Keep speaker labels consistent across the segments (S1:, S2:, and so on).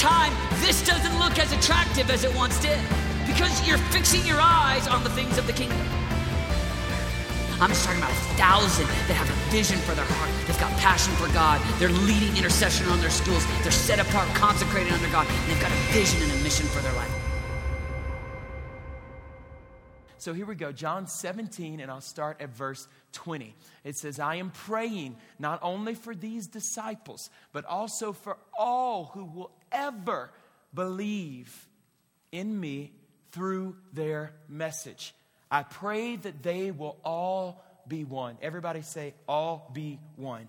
S1: time, this doesn't look as attractive as it once did because you're fixing your eyes on the things of the kingdom. I'm just talking about a thousand that have a vision for their heart. They've got passion for God. They're leading intercession on their schools. They're set apart, consecrated under God. And they've got a vision and a mission for their life.
S2: So here we go, John 17, and I'll start at verse 20. It says, I am praying not only for these disciples, but also for all who will ever believe in me through their message. I pray that they will all be one. Everybody say, all be one.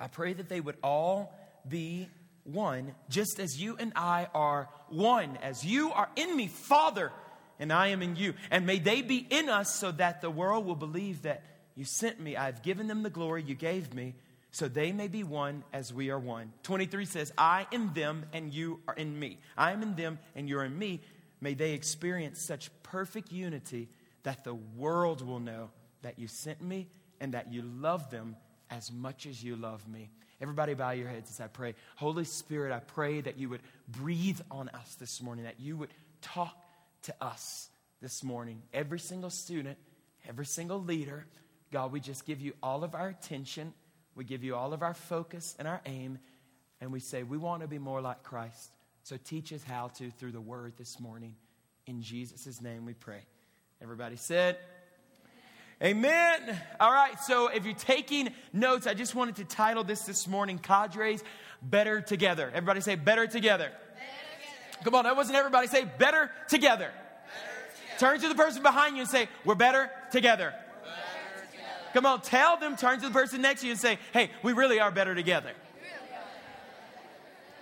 S2: I pray that they would all be one, just as you and I are one, as you are in me, Father, and I am in you. And may they be in us so that the world will believe that you sent me. I've given them the glory you gave me, so they may be one as we are one. 23 says, I in them and you are in me. I am in them and you're in me. May they experience such perfect unity that the world will know that you sent me and that you love them as much as you love me. Everybody, bow your heads as I pray. Holy Spirit, I pray that you would breathe on us this morning, that you would talk to us this morning. Every single student, every single leader, God, we just give you all of our attention. We give you all of our focus and our aim. And we say, we want to be more like Christ. So teach us how to through the word this morning. In Jesus' name we pray. Everybody said, Amen. All right, so if you're taking notes, I just wanted to title this this morning Cadres Better Together. Everybody say, Better Together. Better Come on, that wasn't everybody. Say, Better Together. Better together. Turn to the person behind you and say, We're better together. Come on, tell them, turn to the person next to you and say, Hey, we really are better together.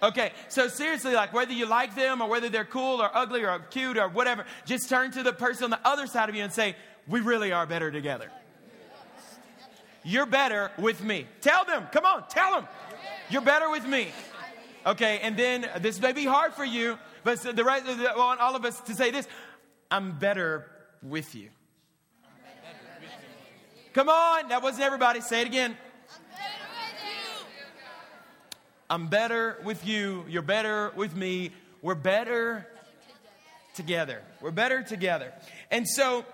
S2: Okay, so seriously, like whether you like them or whether they're cool or ugly or cute or whatever, just turn to the person on the other side of you and say, We really are better together. You're better with me. Tell them, come on, tell them. You're better with me. Okay, and then this may be hard for you, but the rest, I want all of us to say this I'm better with you. Come on, that wasn't everybody. Say it again. I'm better with you. You're better with me. We're better together. We're better together. And so,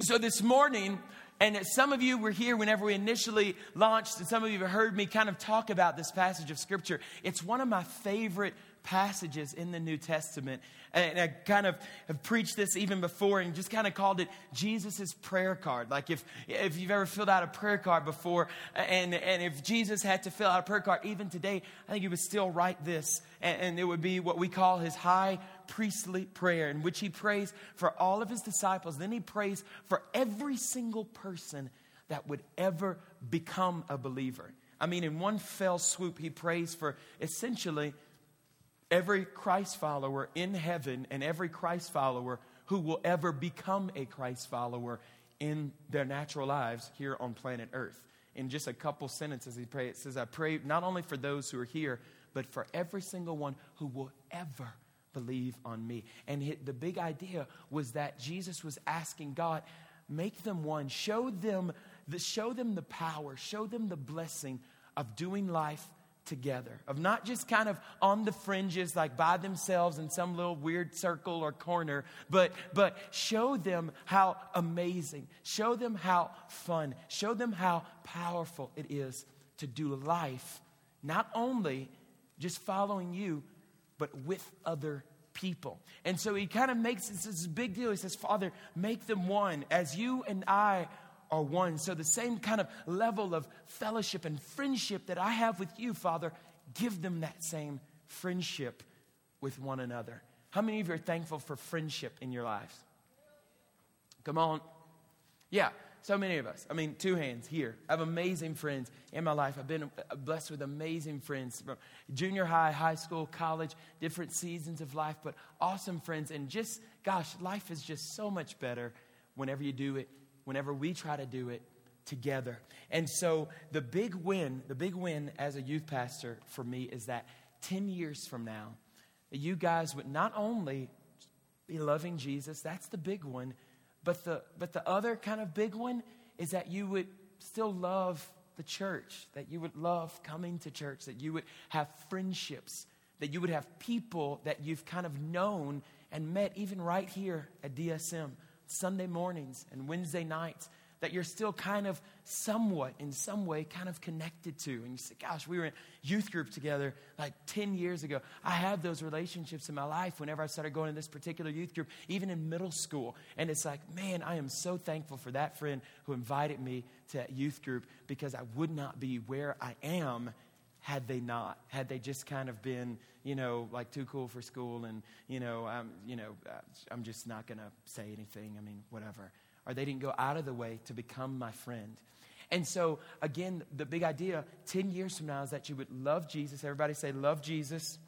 S2: so this morning, and some of you were here whenever we initially launched, and some of you have heard me kind of talk about this passage of Scripture. It's one of my favorite passages in the New Testament. And I kind of have preached this even before and just kind of called it Jesus' prayer card. Like if, if you've ever filled out a prayer card before, and, and if Jesus had to fill out a prayer card even today, I think he would still write this. And, and it would be what we call his high priestly prayer, in which he prays for all of his disciples. Then he prays for every single person that would ever become a believer. I mean, in one fell swoop, he prays for essentially every Christ follower in heaven and every Christ follower who will ever become a Christ follower in their natural lives here on planet Earth. In just a couple sentences, he prays, it says, I pray not only for those who are here, but for every single one who will ever believe on me. And the big idea was that Jesus was asking God, make them one, show them the, show them the power, show them the blessing of doing life together, of not just kind of on the fringes, like by themselves in some little weird circle or corner, but, but show them how amazing, show them how fun, show them how powerful it is to do life, not only just following you, but with other people. And so he kind of makes this, this big deal. He says, Father, make them one as you and I are one. So, the same kind of level of fellowship and friendship that I have with you, Father, give them that same friendship with one another. How many of you are thankful for friendship in your lives? Come on. Yeah, so many of us. I mean, two hands here. I have amazing friends in my life. I've been blessed with amazing friends from junior high, high school, college, different seasons of life, but awesome friends. And just, gosh, life is just so much better whenever you do it whenever we try to do it together. And so the big win, the big win as a youth pastor for me is that 10 years from now, you guys would not only be loving Jesus, that's the big one, but the, but the other kind of big one is that you would still love the church, that you would love coming to church, that you would have friendships, that you would have people that you've kind of known and met even right here at DSM, Sunday mornings and Wednesday nights, that you're still kind of somewhat, in some way, kind of connected to. And you say, gosh, we were in youth group together like 10 years ago. I have those relationships in my life whenever I started going to this particular youth group, even in middle school. And it's like, man, I am so thankful for that friend who invited me to that youth group because I would not be where I am had they not had they just kind of been you know like too cool for school and you know i'm you know uh, i'm just not going to say anything i mean whatever or they didn't go out of the way to become my friend. And so, again, the big idea 10 years from now is that you would love Jesus. Everybody say, Love Jesus.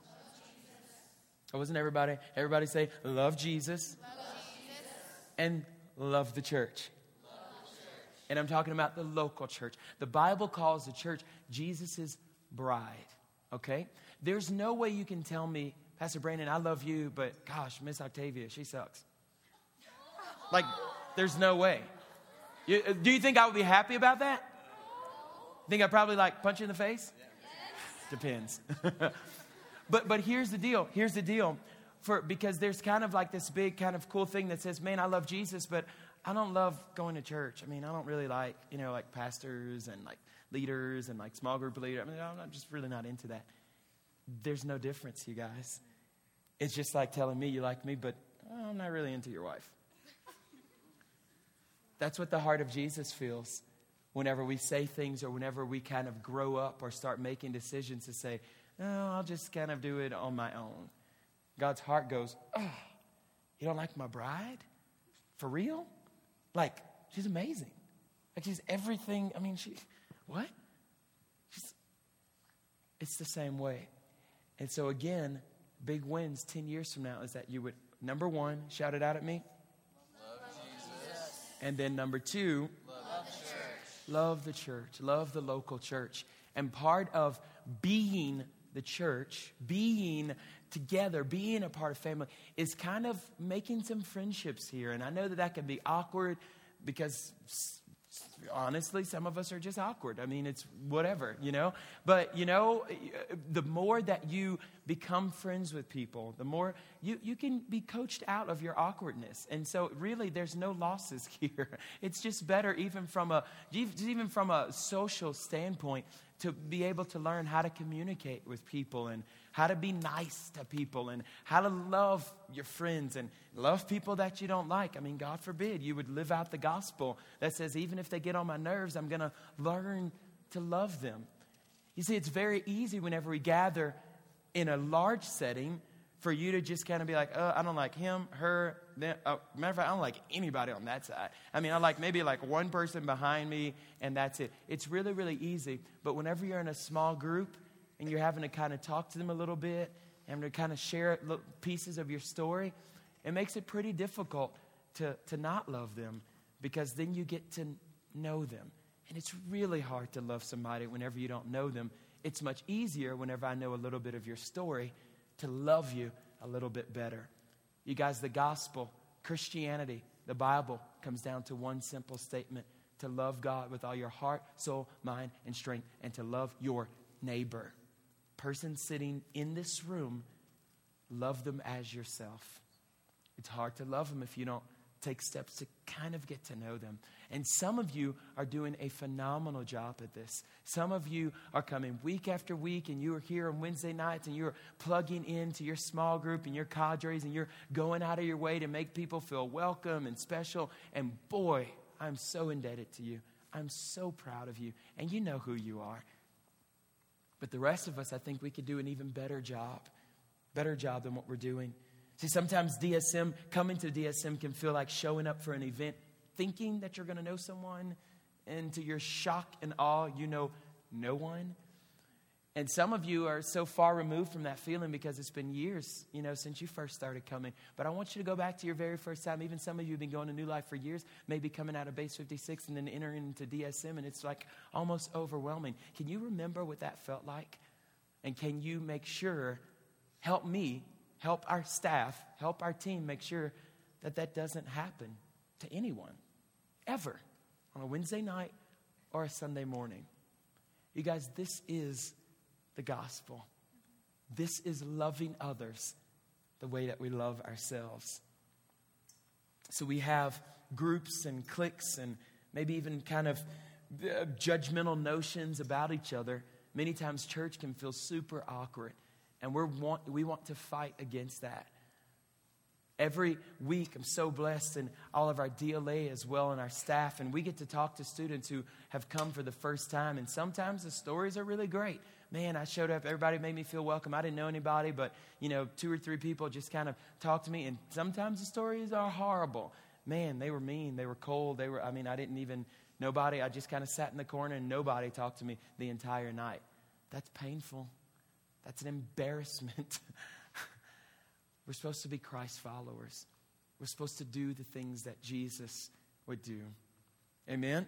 S2: I wasn't everybody. Everybody say, Love Jesus. Love Jesus. And love the church. Love the church. And I'm talking about the local church. The Bible calls the church Jesus' bride. Okay? There's no way you can tell me, Pastor Brandon, I love you, but gosh, Miss Octavia, she sucks. Like, there's no way. You, uh, do you think I would be happy about that? Think I'd probably like punch you in the face? Depends. but but here's the deal. Here's the deal. For because there's kind of like this big kind of cool thing that says, "Man, I love Jesus, but I don't love going to church. I mean, I don't really like, you know, like pastors and like leaders and like small group leaders. I mean, I'm just really not into that." There's no difference, you guys. It's just like telling me you like me, but I'm not really into your wife. That's what the heart of Jesus feels whenever we say things or whenever we kind of grow up or start making decisions to say, no, I'll just kind of do it on my own. God's heart goes, oh, you don't like my bride? For real? Like, she's amazing. Like, she's everything. I mean, she, what? She's, it's the same way. And so, again, big wins 10 years from now is that you would, number one, shout it out at me. And then number two, love the church. Love the church. Love the local church. And part of being the church, being together, being a part of family, is kind of making some friendships here. And I know that that can be awkward because honestly, some of us are just awkward. I mean, it's whatever, you know? But, you know, the more that you become friends with people, the more you, you can be coached out of your awkwardness. And so, really, there's no losses here. It's just better, even from a, even from a social standpoint, to be able to learn how to communicate with people and how to be nice to people and how to love your friends and love people that you don't like. I mean, God forbid you would live out the gospel that says, even if they get on my nerves, I'm going to learn to love them. You see, it's very easy whenever we gather in a large setting for you to just kind of be like, oh, I don't like him, her, them. Oh, matter of fact, I don't like anybody on that side. I mean, I like maybe like one person behind me, and that's it. It's really, really easy. But whenever you're in a small group and you're having to kind of talk to them a little bit and to kind of share pieces of your story, it makes it pretty difficult to, to not love them because then you get to know them. And it's really hard to love somebody whenever you don't know them. It's much easier whenever I know a little bit of your story to love you a little bit better. You guys, the gospel, Christianity, the Bible comes down to one simple statement to love God with all your heart, soul, mind, and strength, and to love your neighbor person sitting in this room, love them as yourself. It's hard to love them if you don't take steps to kind of get to know them. And some of you are doing a phenomenal job at this. Some of you are coming week after week and you are here on Wednesday nights and you're plugging into your small group and your cadres and you're going out of your way to make people feel welcome and special. And boy, I'm so indebted to you. I'm so proud of you. And you know who you are. But the rest of us, I think we could do an even better job, better job than what we're doing. See, sometimes DSM, coming to DSM can feel like showing up for an event thinking that you're going to know someone, and to your shock and awe, you know no one. And some of you are so far removed from that feeling because it's been years, you know, since you first started coming. But I want you to go back to your very first time. Even some of you have been going to New Life for years, maybe coming out of Base 56 and then entering into DSM, and it's like almost overwhelming. Can you remember what that felt like? And can you make sure, help me, help our staff, help our team make sure that that doesn't happen to anyone, ever, on a Wednesday night or a Sunday morning? You guys, this is the gospel. This is loving others the way that we love ourselves. So we have groups and cliques and maybe even kind of uh, judgmental notions about each other. Many times, church can feel super awkward, and we want, we want to fight against that. Every week, I'm so blessed, and all of our DLA as well, and our staff, and we get to talk to students who have come for the first time. And sometimes the stories are really great. Man, I showed up, everybody made me feel welcome. I didn't know anybody, but you know, two or three people just kind of talked to me. And sometimes the stories are horrible. Man, they were mean, they were cold, they were, I mean, I didn't even, nobody, I just kind of sat in the corner and nobody talked to me the entire night. That's painful. That's an embarrassment. We're supposed to be Christ followers. We're supposed to do the things that Jesus would do. Amen?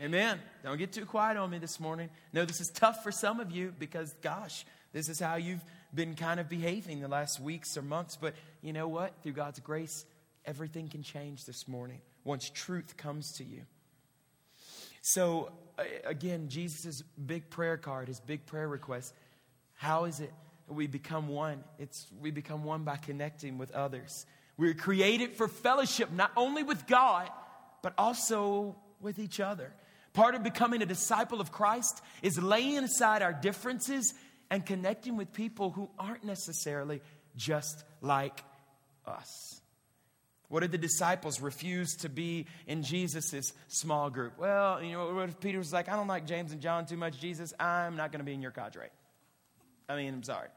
S2: Amen. Don't get too quiet on me this morning. No, this is tough for some of you because, gosh, this is how you've been kind of behaving the last weeks or months. But you know what? Through God's grace, everything can change this morning once truth comes to you. So, again, Jesus' big prayer card, his big prayer request, how is it we become one. It's, we become one by connecting with others. We're created for fellowship, not only with God, but also with each other. Part of becoming a disciple of Christ is laying aside our differences and connecting with people who aren't necessarily just like us. What did the disciples refuse to be in Jesus' small group? Well, you know, what if Peter was like, I don't like James and John too much, Jesus, I'm not going to be in your cadre. I mean, I'm sorry.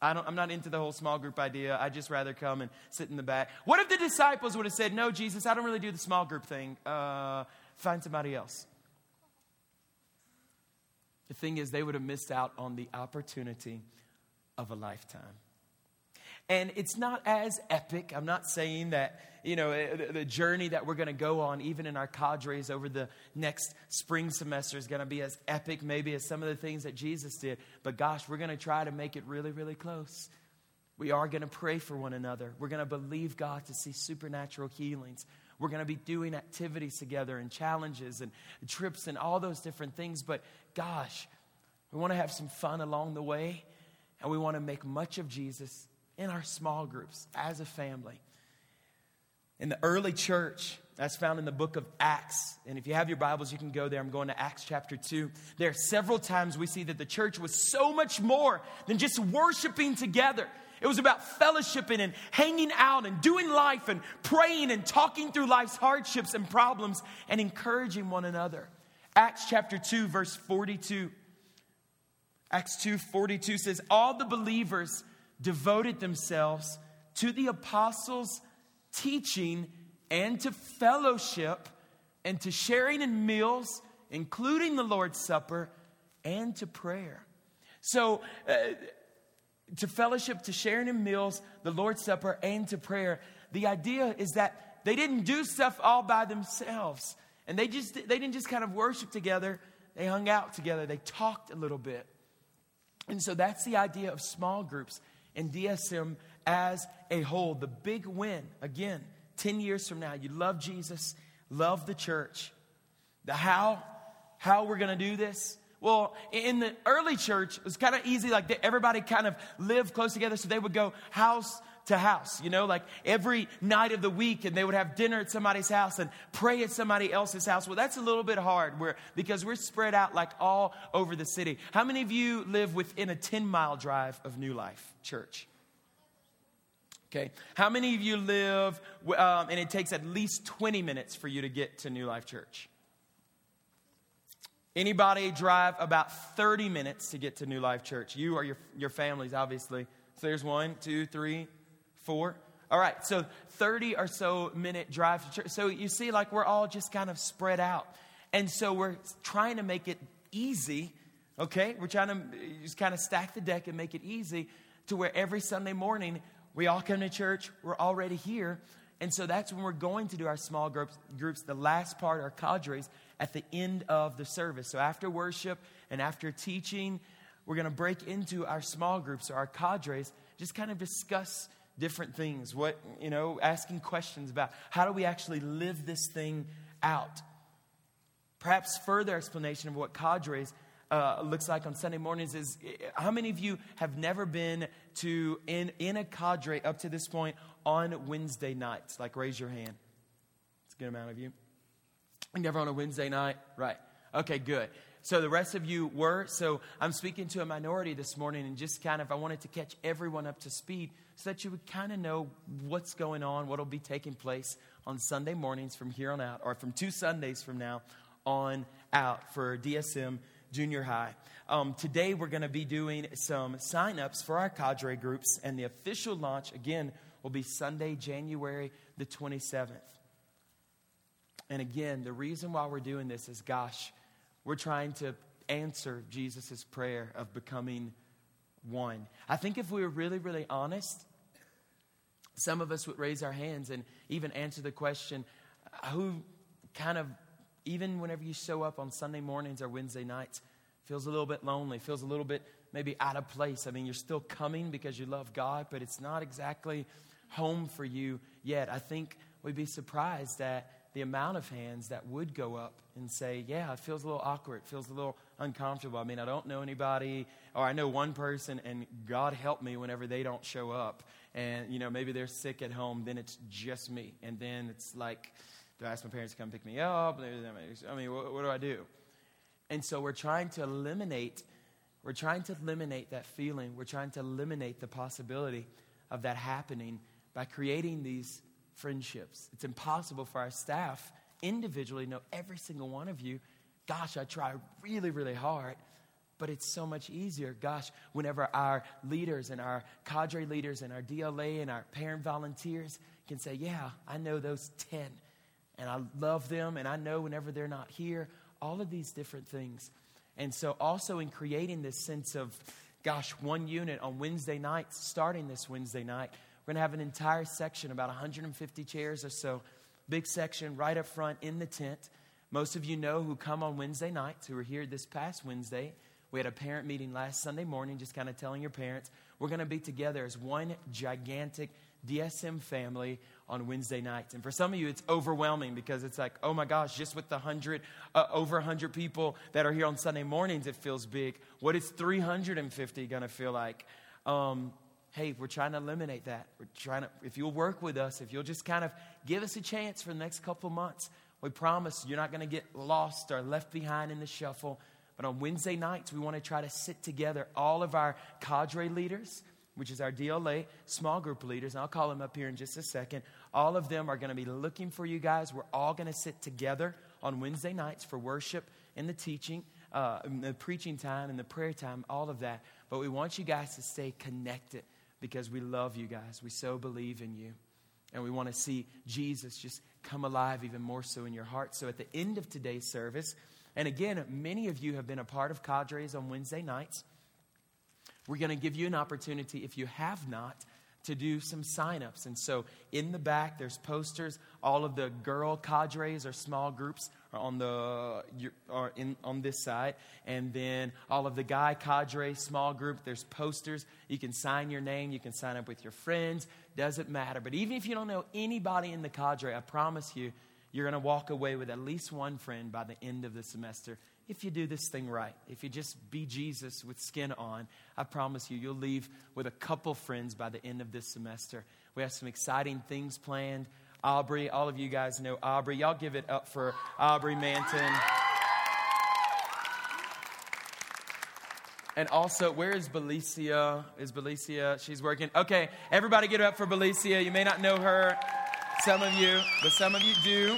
S2: I don't, I'm not into the whole small group idea. I'd just rather come and sit in the back. What if the disciples would have said, No, Jesus, I don't really do the small group thing. Uh, find somebody else. The thing is, they would have missed out on the opportunity of a lifetime. And it's not as epic. I'm not saying that, you know, eh, the journey that we're going to go on, even in our cadres over the next spring semester, is going to be as epic, maybe, as some of the things that Jesus did. But gosh, we're going to try to make it really, really close. We are going to pray for one another. We're going to believe God to see supernatural healings. We're going to be doing activities together and challenges and trips and all those different things. But gosh, we want to have some fun along the way and we want to make much of Jesus in our small groups as a family. In the early church, that's found in the book of Acts. And if you have your Bibles, you can go there. I'm going to Acts chapter 2. There are several times we see that the church was so much more than just worshiping together. It was about fellowshipping and hanging out and doing life and praying and talking through life's hardships and problems and encouraging one another. Acts chapter 2, verse 42. Acts 2 42 says, All the believers devoted themselves to the apostles' teaching and to fellowship and to sharing in meals, including the Lord's Supper, and to prayer. So, uh, to fellowship, to sharing in meals, the Lord's Supper, and to prayer. The idea is that they didn't do stuff all by themselves. And they just they didn't just kind of worship together, they hung out together, they talked a little bit. And so that's the idea of small groups and DSM as a whole. The big win, again, 10 years from now, you love Jesus, love the church. The how, how we're going to do this. Well, in the early church, it was kind of easy. Like everybody kind of lived close together, so they would go house to house, you know, like every night of the week, and they would have dinner at somebody's house and pray at somebody else's house. Well, that's a little bit hard where, because we're spread out like all over the city. How many of you live within a 10 mile drive of New Life Church? Okay. How many of you live, um, and it takes at least 20 minutes for you to get to New Life Church? Anybody drive about 30 minutes to get to New Life Church? You or your, your families, obviously. So there's one, two, three, four. All right, so 30 or so minute drive to church. So you see, like, we're all just kind of spread out. And so we're trying to make it easy, okay? We're trying to just kind of stack the deck and make it easy to where every Sunday morning we all come to church, we're already here. And so that's when we're going to do our small groups, groups the last part, our cadres, at the end of the service. So after worship and after teaching, we're going to break into our small groups or our cadres, just kind of discuss different things. What, you know, asking questions about how do we actually live this thing out. Perhaps further explanation of what cadres uh, looks like on Sunday mornings is how many of you have never been to in, in a cadre up to this point on Wednesday nights? Like, raise your hand. It's a good amount of you. Never on a Wednesday night? Right. Okay, good. So the rest of you were. So I'm speaking to a minority this morning and just kind of, I wanted to catch everyone up to speed so that you would kind of know what's going on, what will be taking place on Sunday mornings from here on out, or from two Sundays from now on out for DSM Junior High. Um, today we're going to be doing some sign-ups for our cadre groups, and the official launch, again, will be Sunday, January the 27th. And again, the reason why we're doing this is, gosh, we're trying to answer Jesus' prayer of becoming one. I think if we were really, really honest, some of us would raise our hands and even answer the question who kind of, even whenever you show up on Sunday mornings or Wednesday nights, feels a little bit lonely, feels a little bit maybe out of place. I mean, you're still coming because you love God, but it's not exactly home for you yet. I think we'd be surprised at the amount of hands that would go up and say, Yeah, it feels a little awkward, it feels a little uncomfortable. I mean, I don't know anybody, or I know one person, and God help me whenever they don't show up. And, you know, maybe they're sick at home, then it's just me. And then it's like, do I ask my parents to come pick me up? I mean, what, what do I do? And so we're trying to eliminate, we're trying to eliminate that feeling. We're trying to eliminate the possibility of that happening by creating these friendships. It's impossible for our staff individually know every single one of you. Gosh, I try really, really hard, but it's so much easier. Gosh, whenever our leaders and our cadre leaders and our DLA and our parent volunteers can say, Yeah, I know those 10, and I love them, and I know whenever they're not here, all of these different things. And so, also in creating this sense of, gosh, one unit on Wednesday nights, starting this Wednesday night, we're going to have an entire section, about 150 chairs or so, big section right up front in the tent. Most of you know who come on Wednesday nights, who were here this past Wednesday. We had a parent meeting last Sunday morning, just kind of telling your parents. We're going to be together as one gigantic DSM family on Wednesday nights. And for some of you, it's overwhelming because it's like, oh my gosh, just with the 100, uh, over 100 people that are here on Sunday mornings, it feels big. What is 350 going to feel like? Um, hey, we're trying to eliminate that. We're trying to, if you'll work with us, if you'll just kind of give us a chance for the next couple months, we promise you're not going to get lost or left behind in the shuffle. But on Wednesday nights, we want to try to sit together all of our cadre leaders, which is our DLA small group leaders, and I'll call them up here in just a second. All of them are going to be looking for you guys. We're all going to sit together on Wednesday nights for worship and the teaching, uh, the preaching time and the prayer time, all of that. But we want you guys to stay connected because we love you guys. We so believe in you. And we want to see Jesus just come alive even more so in your heart. So at the end of today's service, and again, many of you have been a part of cadres on Wednesday nights. We're going to give you an opportunity, if you have not, to do some signups. And so in the back, there's posters. All of the girl cadres or small groups are on the are in on this side, and then all of the guy cadre small group. There's posters. You can sign your name. You can sign up with your friends. Doesn't matter. But even if you don't know anybody in the cadre, I promise you, you're going to walk away with at least one friend by the end of the semester if you do this thing right, if you just be Jesus with skin on, I promise you, you'll leave with a couple friends by the end of this semester. We have some exciting things planned. Aubrey, all of you guys know Aubrey. Y'all give it up for Aubrey Manton. And also, where is Belicia? Is Belicia? She's working. Okay, everybody get up for Belicia. You may not know her, some of you, but some of you do.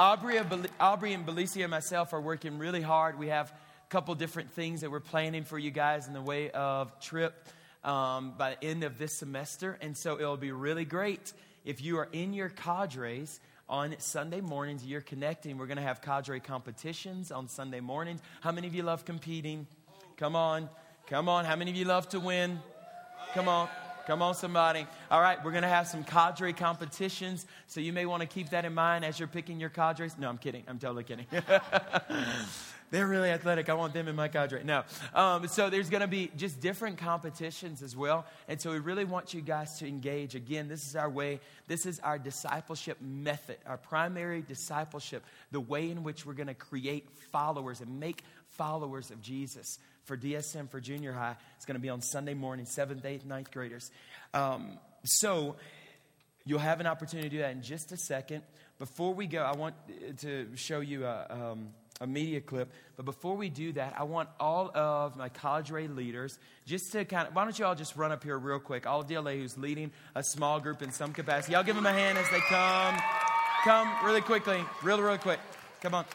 S2: Aubrey, Aubrey and Belicia and myself are working really hard. We have a couple different things that we're planning for you guys in the way of trip um, by the end of this semester. And so it'll be really great if you are in your cadres on Sunday mornings. You're connecting. We're going to have cadre competitions on Sunday mornings. How many of you love competing? Come on. Come on. How many of you love to win? Come on. Come on, somebody. All right, we're going to have some cadre competitions, so you may want to keep that in mind as you're picking your cadres. No, I'm kidding. I'm totally kidding. they're really athletic. I want them in my cadre. No. Um, so there's going to be just different competitions as well. And so we really want you guys to engage. Again, this is our way, this is our discipleship method, our primary discipleship, the way in which we're going to create followers and make followers of Jesus. For DSM, for junior high, it's going to be on Sunday morning, 7th, 8th, ninth graders. Um, so you'll have an opportunity to do that in just a second. Before we go, I want to show you a. Um, a media clip. But before we do that, I want all of my cadre leaders just to kind of, why don't you all just run up here real quick? All of DLA who's leading a small group in some capacity. Y'all give them a hand as they come. Come really quickly, real, real quick. Come on.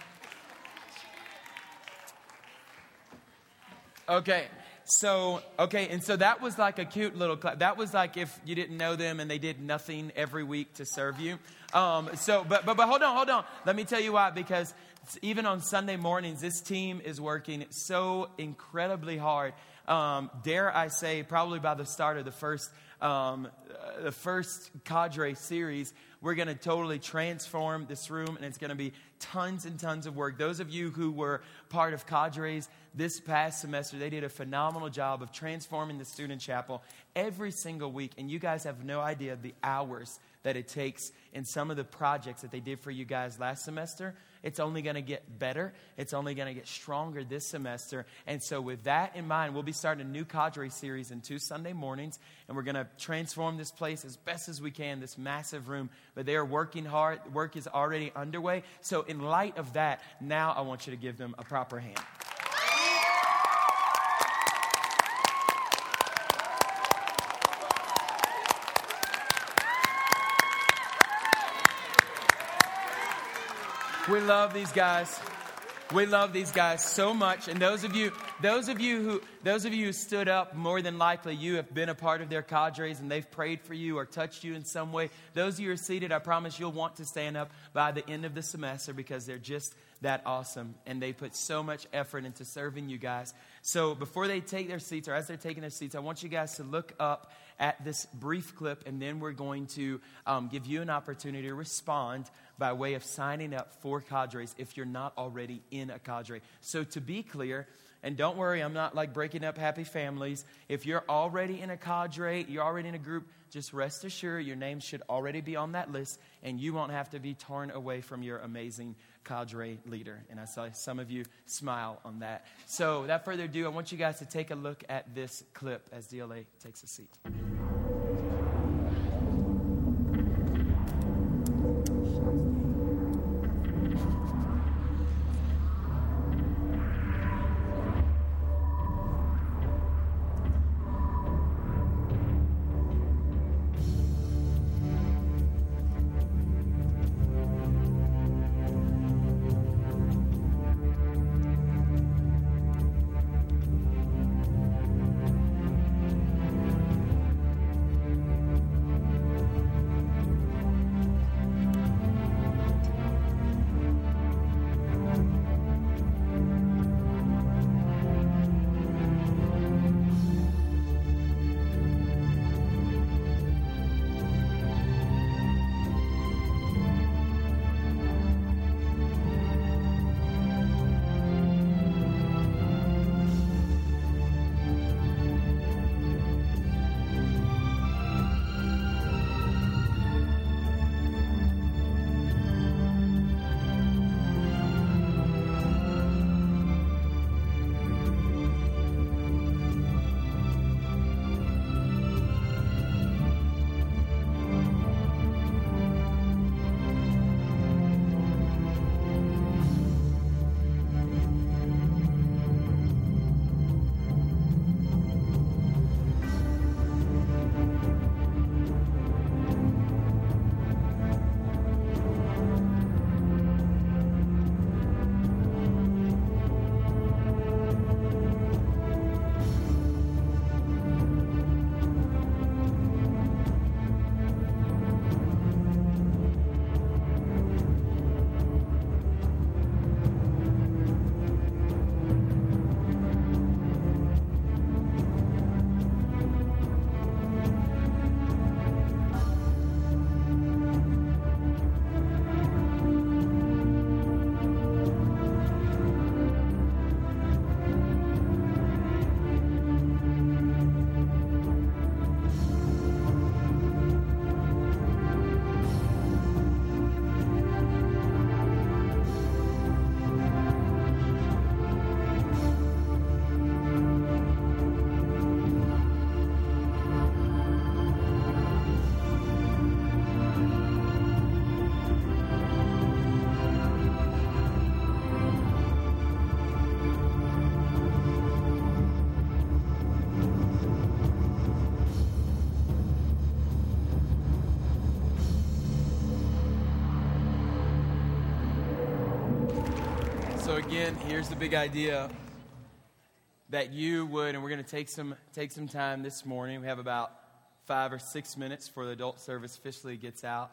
S2: Okay. So, okay, and so that was like a cute little clap. That was like if you didn't know them and they did nothing every week to serve you. Um, so, but, but, but hold on, hold on. Let me tell you why. Because even on Sunday mornings, this team is working so incredibly hard. Um, dare I say, probably by the start of the first, um, uh, the first cadre series, we're going to totally transform this room, and it's going to be tons and tons of work. Those of you who were part of cadres this past semester, they did a phenomenal job of transforming the student chapel every single week, and you guys have no idea the hours that it takes in some of the projects that they did for you guys last semester. It's only going to get better. It's only going to get stronger this semester. And so, with that in mind, we'll be starting a new cadre series in two Sunday mornings, and we're going to transform this place as best as we can, this massive room. But they are working hard. Work is already underway. So, in light of that, now I want you to give them a proper hand. We love these guys. We love these guys so much. And those of you, those of you who, those of you who stood up, more than likely you have been a part of their cadres and they've prayed for you or touched you in some way. Those of you who are seated, I promise you'll want to stand up by the end of the semester because they're just that awesome. And they put so much effort into serving you guys. So before they take their seats or as they're taking their seats, I want you guys to look up at this brief clip and then we're going to um, give you an opportunity to respond by way of signing up for cadres if you're not already in a cadre. So, to be clear, and don't worry, I'm not like breaking up happy families. If you're already in a cadre, you're already in a group, just rest assured your name should already be on that list and you won't have to be torn away from your amazing cadre leader. And I saw some of you smile on that. So, without further ado, I want you guys to take a look at this clip as DLA takes a seat. Here's the big idea that you would, and we're going to take some take some time this morning. We have about five or six minutes before the adult service officially gets out.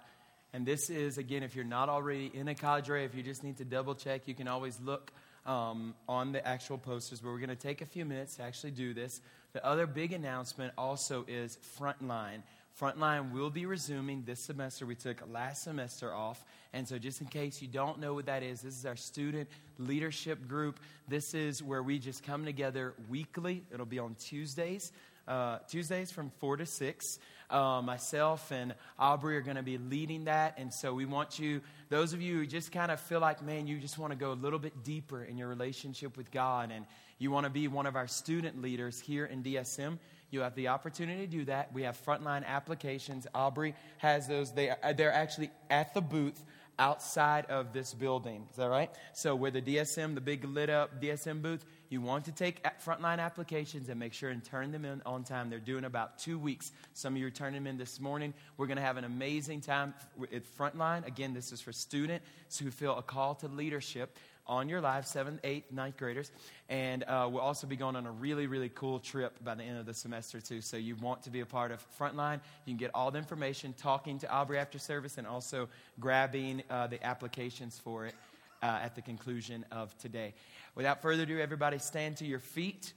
S2: And this is, again, if you're not already in a cadre, if you just need to double check, you can always look um, on the actual posters. But we're going to take a few minutes to actually do this. The other big announcement also is Frontline. Frontline will be resuming this semester. We took last semester off. And so, just in case you don't know what that is, this is our student leadership group. This is where we just come together weekly. It'll be on Tuesdays, uh, Tuesdays from 4 to 6. Uh, myself and Aubrey are going to be leading that. And so, we want you, those of you who just kind of feel like, man, you just want to go a little bit deeper in your relationship with God and you want to be one of our student leaders here in DSM you have the opportunity to do that. We have frontline applications. Aubrey has those. They, uh, they're actually at the booth outside of this building. Is that right? So, where the DSM, the big lit up DSM booth, you want to take frontline applications and make sure and turn them in on time. They're doing about two weeks. Some of you are turning them in this morning. We're going to have an amazing time at Frontline. Again, this is for students who feel a call to leadership on your life, seventh, eighth, ninth graders. And uh, we'll also be going on a really, really cool trip by the end of the semester, too. So you want to be a part of Frontline. You can get all the information talking to Aubrey after service and also grabbing uh, the applications for it uh, at the conclusion of today. Without further ado, everybody stand to your feet.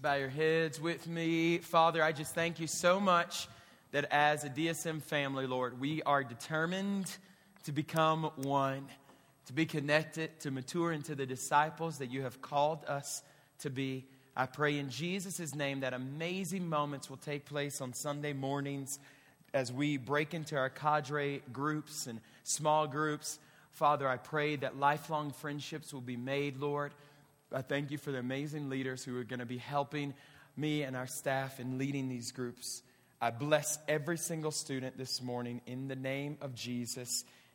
S2: Bow your heads with me. Father, I just thank you so much that as a DSM family, Lord, we are determined to become one, to be connected, to mature into the disciples that you have called us to be. I pray in Jesus' name that amazing moments will take place on Sunday mornings as we break into our cadre groups and small groups. Father, I pray that lifelong friendships will be made, Lord. I thank you for the amazing leaders who are going to be helping me and our staff in leading these groups. I bless every single student this morning in the name of Jesus.